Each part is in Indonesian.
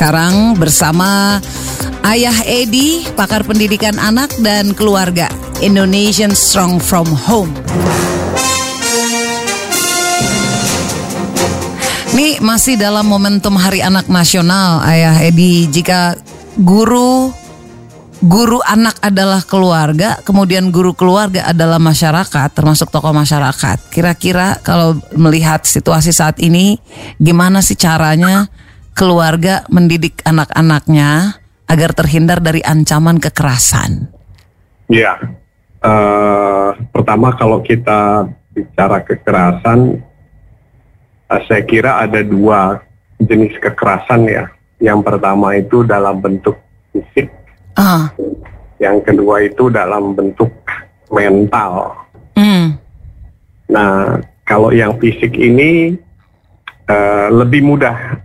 sekarang bersama Ayah Edi, pakar pendidikan anak dan keluarga Indonesian Strong from Home. Ini masih dalam momentum Hari Anak Nasional, Ayah Edi. Jika guru guru anak adalah keluarga, kemudian guru keluarga adalah masyarakat, termasuk tokoh masyarakat. Kira-kira kalau melihat situasi saat ini, gimana sih caranya keluarga mendidik anak-anaknya agar terhindar dari ancaman kekerasan? Ya, uh, pertama kalau kita bicara kekerasan, uh, saya kira ada dua jenis kekerasan ya. Yang pertama itu dalam bentuk fisik Uh. Yang kedua itu dalam bentuk mental. Mm. Nah, kalau yang fisik ini uh, lebih mudah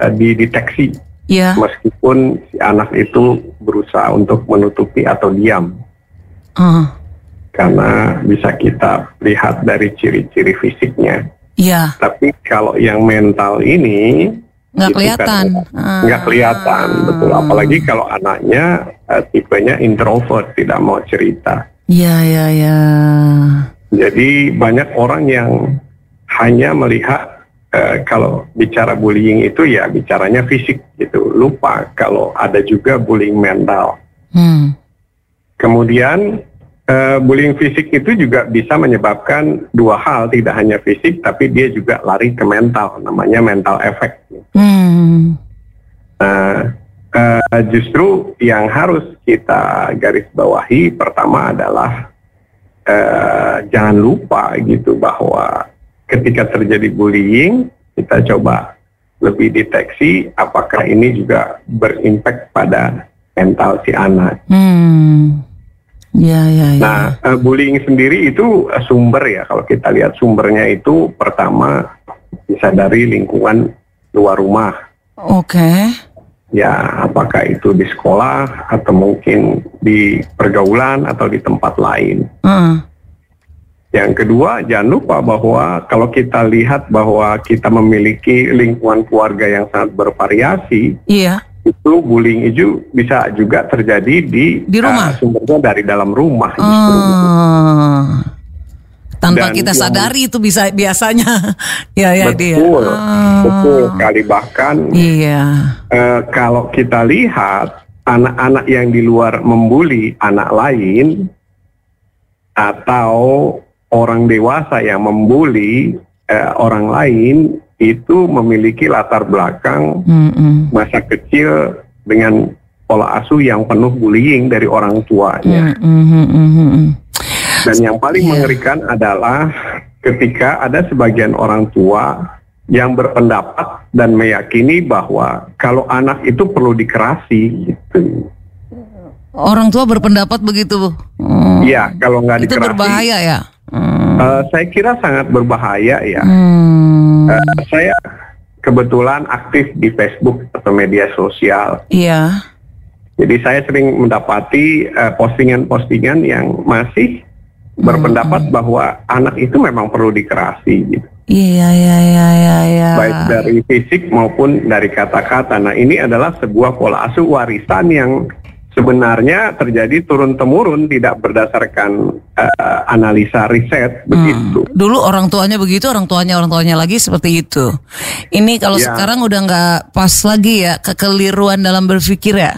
uh, dideteksi, yeah. meskipun si anak itu berusaha untuk menutupi atau diam, uh. karena bisa kita lihat dari ciri-ciri fisiknya. Yeah. Tapi kalau yang mental ini nggak gitu kelihatan kan, nggak kelihatan betul apalagi kalau anaknya uh, tipenya introvert tidak mau cerita iya iya iya jadi banyak orang yang hanya melihat uh, kalau bicara bullying itu ya bicaranya fisik gitu lupa kalau ada juga bullying mental hmm. kemudian Uh, bullying fisik itu juga bisa menyebabkan dua hal, tidak hanya fisik, tapi dia juga lari ke mental, namanya mental effect. Hmm. Nah, uh, justru yang harus kita garis bawahi pertama adalah uh, jangan lupa gitu bahwa ketika terjadi bullying, kita coba lebih deteksi apakah ini juga berimpact pada mental si anak. Hmm. Ya, ya, ya. Nah, uh, bullying sendiri itu uh, sumber ya. Kalau kita lihat sumbernya itu pertama bisa dari lingkungan luar rumah. Oke. Okay. Ya, apakah itu di sekolah atau mungkin di pergaulan atau di tempat lain. Uh. Yang kedua, jangan lupa bahwa kalau kita lihat bahwa kita memiliki lingkungan keluarga yang sangat bervariasi, iya itu bullying itu bisa juga terjadi di, di rumah. Uh, sumbernya dari dalam rumah. Uh, tanpa Dan kita yang, sadari itu bisa biasanya ya ya betul, dia. Uh, betul kali bahkan. Iya. Uh, kalau kita lihat anak-anak yang di luar membuli anak lain atau orang dewasa yang membuli uh, orang lain itu memiliki latar belakang mm-hmm. masa kecil dengan pola asuh yang penuh bullying dari orang tuanya. Mm-hmm. Dan yang paling yeah. mengerikan adalah ketika ada sebagian orang tua yang berpendapat dan meyakini bahwa kalau anak itu perlu dikerasi gitu. Orang tua berpendapat begitu. Iya, hmm. kalau nggak dikerasi. Itu berbahaya ya. Hmm. Uh, saya kira sangat berbahaya ya. Hmm Uh, saya kebetulan aktif di Facebook atau media sosial. Iya. Jadi saya sering mendapati eh, postingan-postingan yang masih hmm. berpendapat bahwa anak itu memang perlu dikerasi gitu. Iya, iya, iya, iya, iya. Baik dari fisik maupun dari kata-kata. Nah, ini adalah sebuah pola asuh warisan yang sebenarnya terjadi turun temurun tidak berdasarkan uh, analisa riset hmm. begitu. Dulu orang tuanya begitu, orang tuanya orang tuanya lagi seperti itu. Ini kalau ya. sekarang udah nggak pas lagi ya kekeliruan dalam berpikir ya.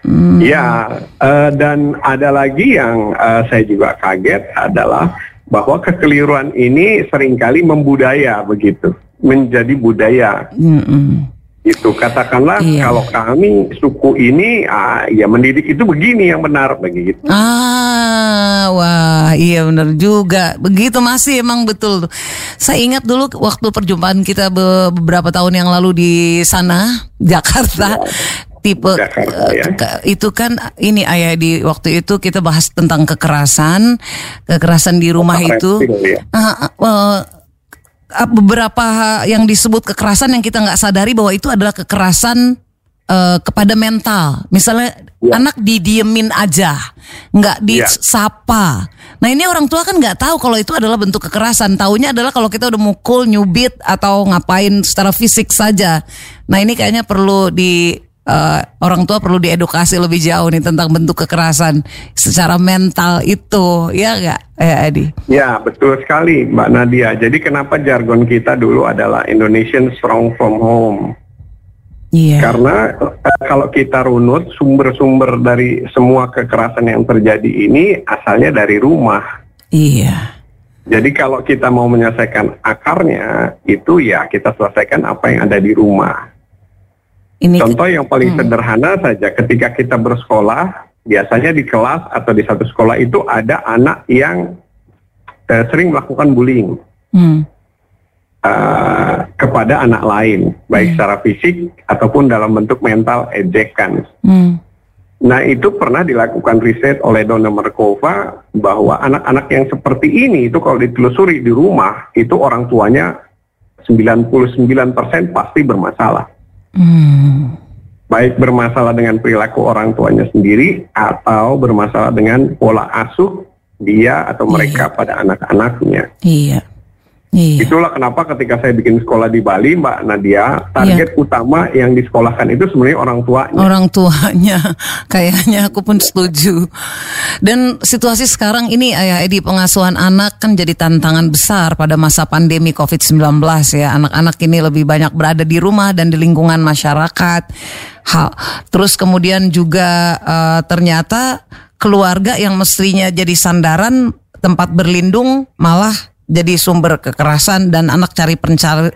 Hmm. Ya, uh, dan ada lagi yang uh, saya juga kaget adalah bahwa kekeliruan ini sering kali membudaya begitu, menjadi budaya. Hmm itu katakanlah iya. kalau kami suku ini ah, ya mendidik itu begini yang benar begitu. Ah, wah, iya benar juga. Begitu masih emang betul. Saya ingat dulu waktu perjumpaan kita beberapa tahun yang lalu di sana Jakarta. Ya tipe Jakarta, ya. itu kan ini ayah di waktu itu kita bahas tentang kekerasan kekerasan di rumah itu ya. uh, uh, beberapa yang disebut kekerasan yang kita nggak sadari bahwa itu adalah kekerasan uh, kepada mental. Misalnya ya. anak didiemin aja, nggak ya. disapa. Ya. Nah ini orang tua kan nggak tahu kalau itu adalah bentuk kekerasan. Taunya adalah kalau kita udah mukul, nyubit atau ngapain secara fisik saja. Nah ini kayaknya perlu di uh, orang tua perlu diedukasi lebih jauh nih tentang bentuk kekerasan secara mental itu, ya nggak, eh Edi? Ya betul sekali, Mbak Nadia. Jadi kenapa jargon kita dulu adalah Indonesian Strong from Home? Iya. Karena uh, kalau kita runut sumber-sumber dari semua kekerasan yang terjadi ini asalnya dari rumah. Iya. Jadi kalau kita mau menyelesaikan akarnya itu ya kita selesaikan apa yang ada di rumah. Ini Contoh yang paling Hmm. sederhana saja ketika kita bersekolah biasanya di kelas atau di satu sekolah itu ada anak yang eh, sering melakukan bullying. Hmm. eh, kepada anak lain, baik secara fisik ataupun dalam bentuk mental ejekan. Hmm. Nah itu pernah dilakukan riset oleh Donna Markova bahwa anak-anak yang seperti ini itu kalau ditelusuri di rumah itu orang tuanya 99% pasti bermasalah. Hmm. Baik bermasalah dengan perilaku orang tuanya sendiri atau bermasalah dengan pola asuh dia atau mereka pada anak-anaknya. Iya. Iya. Itulah kenapa ketika saya bikin sekolah di Bali, Mbak Nadia, target utama yang disekolahkan itu sebenarnya orang tuanya. Orang tuanya, kayaknya aku pun setuju. Dan situasi sekarang ini, Ayah Edi, pengasuhan anak kan jadi tantangan besar pada masa pandemi COVID-19 ya. Anak-anak ini lebih banyak berada di rumah dan di lingkungan masyarakat. Hal, terus kemudian juga eh, ternyata keluarga yang mestinya jadi sandaran tempat berlindung malah jadi sumber kekerasan dan anak cari pencari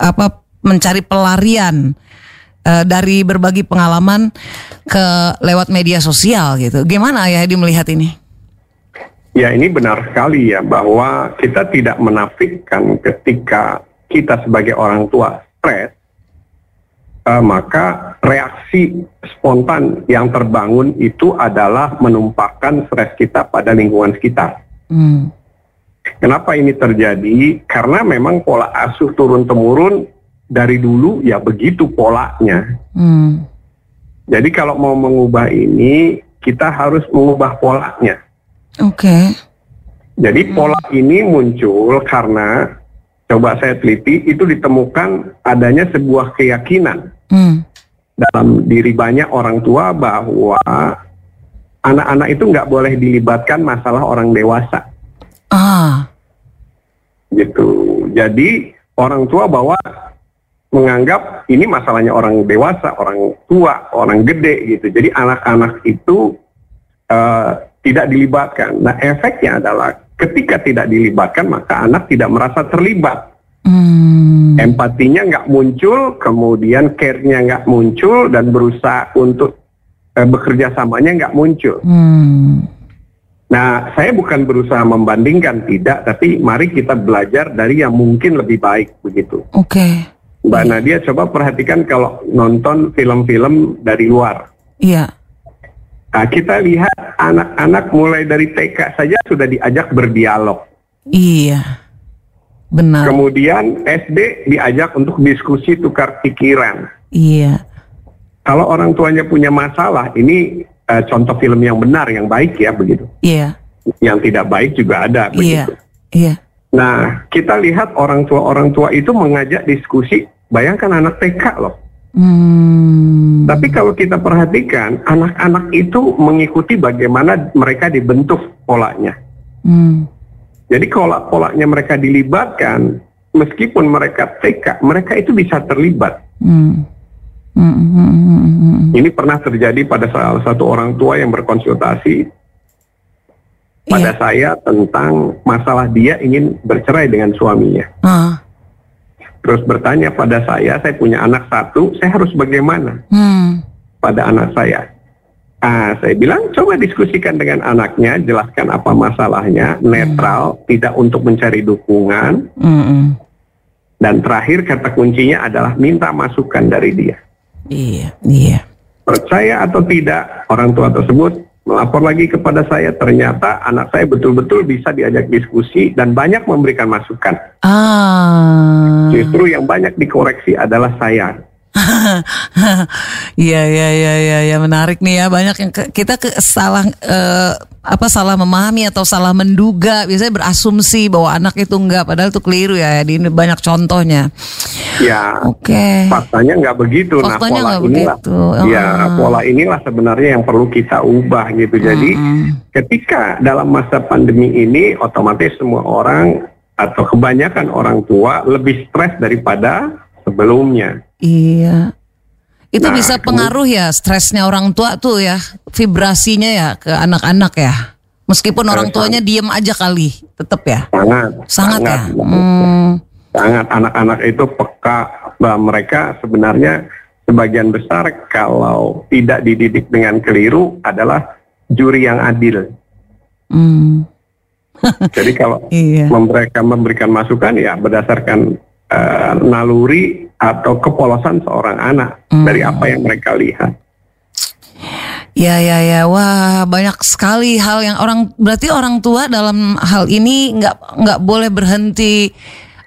apa mencari pelarian eh, dari berbagi pengalaman ke lewat media sosial gitu. Gimana ya Edi melihat ini? Ya ini benar sekali ya bahwa kita tidak menafikan ketika kita sebagai orang tua stres, eh, maka reaksi spontan yang terbangun itu adalah menumpahkan stres kita pada lingkungan sekitar. Hmm. Kenapa ini terjadi? Karena memang pola asuh turun temurun dari dulu ya begitu polanya. Hmm. Jadi kalau mau mengubah ini kita harus mengubah polanya. Oke. Jadi pola ini muncul karena coba saya teliti itu ditemukan adanya sebuah keyakinan Hmm. dalam diri banyak orang tua bahwa anak-anak itu nggak boleh dilibatkan masalah orang dewasa Ah. gitu. Jadi orang tua bahwa menganggap ini masalahnya orang dewasa, orang tua, orang gede gitu. Jadi anak-anak itu eh, tidak dilibatkan. Nah efeknya adalah ketika tidak dilibatkan maka anak tidak merasa terlibat. Hmm. Empatinya nggak muncul, kemudian care-nya nggak muncul dan berusaha untuk eh, bekerja samanya nggak muncul. Hmm. Nah, saya bukan berusaha membandingkan tidak, tapi mari kita belajar dari yang mungkin lebih baik begitu. Oke. Mbak Nadia coba perhatikan kalau nonton film-film dari luar. Iya. Nah, kita lihat anak-anak mulai dari TK saja sudah diajak berdialog. Iya. Benar. Kemudian SD diajak untuk diskusi tukar pikiran. Iya. Kalau orang tuanya punya masalah, ini eh, contoh film yang benar, yang baik ya begitu. Iya. Yang tidak baik juga ada Iya. begitu. Iya. Nah, kita lihat orang tua-orang tua itu mengajak diskusi. Bayangkan anak TK loh. Hmm. Tapi kalau kita perhatikan, anak-anak itu mengikuti bagaimana mereka dibentuk polanya. Hmm. Jadi kalau polanya mereka dilibatkan, meskipun mereka TK, mereka itu bisa terlibat. Hmm. Hmm, hmm, hmm, hmm, hmm. Ini pernah terjadi pada salah satu orang tua yang berkonsultasi pada Iya. saya tentang masalah dia ingin bercerai dengan suaminya. Ah. Terus bertanya pada saya, saya punya anak satu, saya harus bagaimana Hmm. pada anak saya? Ah, saya bilang coba diskusikan dengan anaknya, jelaskan apa masalahnya, netral, tidak untuk mencari dukungan, Hmm, hmm. dan terakhir kata kuncinya adalah minta masukan dari dia. Iya. Iya. Percaya atau tidak, orang tua tersebut melapor lagi kepada saya, ternyata anak saya betul-betul bisa diajak diskusi dan banyak memberikan masukan. Ah. Justru yang banyak dikoreksi adalah saya. Iya iya iya iya ya, menarik nih ya banyak yang ke, kita ke, salah eh, apa salah memahami atau salah menduga biasanya berasumsi bahwa anak itu enggak padahal itu keliru ya di ini banyak contohnya. Ya, Oke. faktanya nggak begitu. Faktanya nah, pola inilah, begitu. ya Ah. pola inilah sebenarnya yang perlu kita ubah gitu. Jadi, ketika dalam masa pandemi ini, otomatis semua orang atau kebanyakan orang tua lebih stres daripada sebelumnya. Iya. Itu Nah, bisa pengaruh ya stresnya orang tua tuh ya, vibrasinya ya ke anak-anak ya. Meskipun orang tuanya diem aja kali, tetap ya. Sangat, Sangat, ya. sangat. Hmm, sangat anak-anak itu peka bahwa mereka sebenarnya sebagian besar kalau tidak dididik dengan keliru adalah juri yang adil. hmm. Jadi kalau Iya. mereka memberikan masukan ya berdasarkan eh, naluri atau kepolosan seorang anak Hmm. dari apa yang mereka lihat. Ya ya ya, wah banyak sekali hal yang orang berarti orang tua dalam hal ini nggak nggak boleh berhenti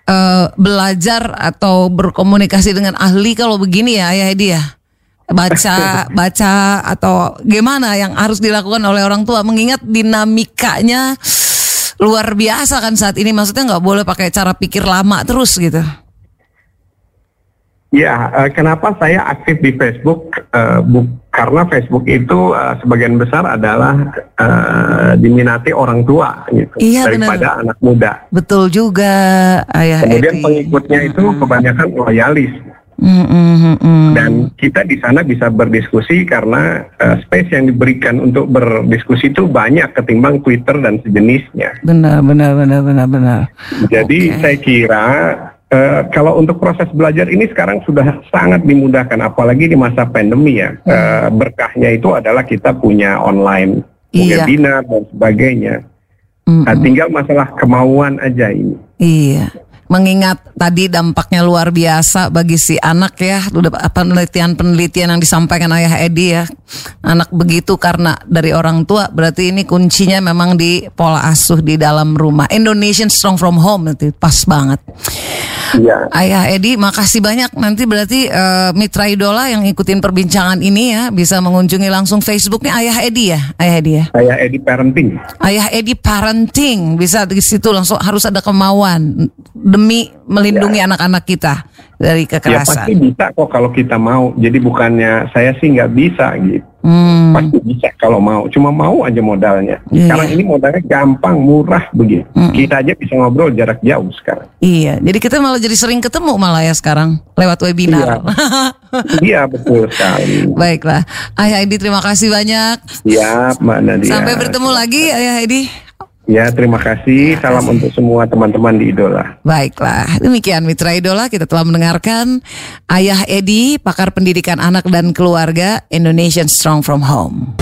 eh, belajar atau berkomunikasi dengan ahli kalau begini ya ayah Edi ya baca baca atau gimana yang harus dilakukan oleh orang tua mengingat dinamikanya luar biasa kan saat ini maksudnya nggak boleh pakai cara pikir lama terus gitu. Ya, eh, kenapa saya aktif di Facebook? Eh, bu- karena Facebook itu eh, sebagian besar adalah diminati orang tua gitu Iya, daripada anak muda. Betul juga ayah Kemudian Edi. pengikutnya itu kebanyakan loyalis Mm, mm, mm, mm. dan kita di sana bisa berdiskusi karena eh, space yang diberikan untuk berdiskusi itu banyak ketimbang Twitter dan sejenisnya. Benar, benar, benar, benar, benar. Jadi Oke. saya kira eh, kalau untuk proses belajar ini sekarang sudah sangat dimudahkan, apalagi di masa pandemi ya. Eh, berkahnya itu adalah kita punya online Iya. webinar dan sebagainya. Mm, Nah, tinggal masalah kemauan aja ini. Iya. Mengingat tadi dampaknya luar biasa bagi si anak ya, udah penelitian-penelitian yang disampaikan ayah Edi ya. Anak begitu karena dari orang tua, berarti ini kuncinya memang di pola asuh di dalam rumah. Indonesian Strong from Home itu pas banget. Iya. Ayah Edi, makasih banyak. Nanti berarti eh, Mitra Idola yang ikutin perbincangan ini ya bisa mengunjungi langsung Facebooknya Ayah Edi ya, Ayah Edi ya. Saya Edi Parenting. Ayah Edi parenting bisa di situ langsung harus ada kemauan demi melindungi anak-anak kita dari Ya pasti kekerasan. bisa kok kalau kita mau. Jadi bukannya saya sih nggak bisa gitu. Hmm, Pasti bisa kalau mau. Cuma mau aja modalnya. Iya. Sekarang ini modalnya gampang, murah begitu. Mm-mm. Kita aja bisa ngobrol jarak jauh sekarang. iya, jadi kita malah jadi sering ketemu malah ya sekarang lewat webinar. Iya betul sekali. Baiklah, Ayah Edi terima kasih banyak. Ya, Mbak Nadia. Sampai bertemu lagi Ayah Edi. Ya, terima kasih. Salam untuk semua teman-teman di Idola. Baiklah, demikian Mitra Idola kita telah mendengarkan Ayah Edi, pakar pendidikan anak dan keluarga Indonesian Strong from Home.